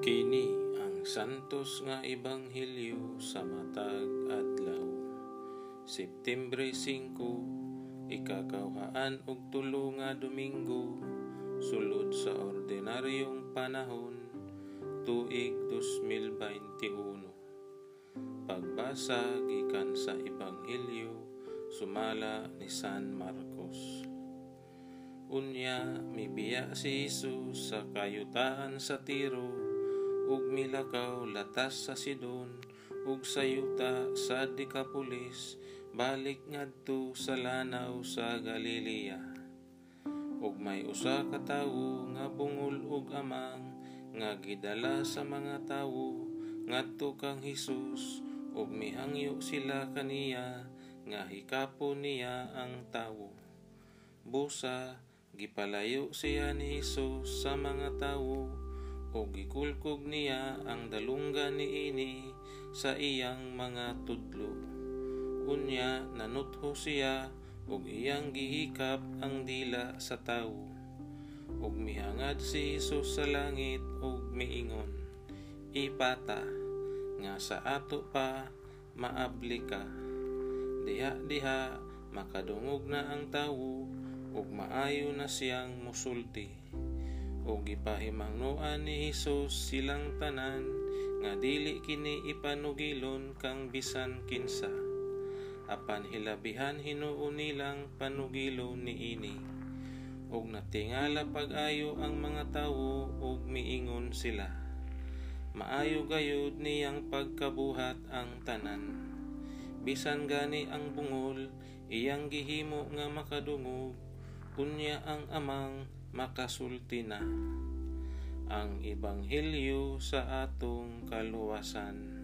Kini ang santos nga ebanghelyo sa matag adlaw. September 5, ikakawhaan og tulo nga Domingo, sulod sa ordinaryong panahon, tuig 2021. Pagbasa gikan sa ebanghelyo sumala ni San Marcos. Unya, mibiya si Jesus sa kayutaan sa Tiro, ug milakaw latas sa Sidon, ug sa yuta sa Decapolis, balik ngadto sa lanaw sa Galilea. Ug may usa ka tawo nga bungol ug amang, nga gidala sa mga tawo, ngadto kang Hesus, ug mihangyo sila kaniya, nga hikapon niya ang tawo. Busa, Gipalayo siya ni Jesus sa mga tawo o gikulkog niya ang dalungga ni ini sa iyang mga tudlo. Unya nanutho siya ug iyang gihikap ang dila sa tawo. Ug mihangad si Jesus sa langit ug miingon, Ipata, nga sa ato pa maabli ka. Diha-diha makadungog na ang tawo ug maayo na siyang musulti. Ug gipahimangnoan ni Hesus silang tanan nga dili kini ipanugilon kang bisan kinsa. Apan hilabihan hinuon nilang panugilon ni ini. Ug natingala pag-ayo ang mga tawo ug miingon sila. Maayo gayud niyang pagkabuhat ang tanan. Bisan gani ang bungol, iyang gihimo nga makadungog unya ang amang makasulti na ang ebanghelyo sa atong kaluwasan.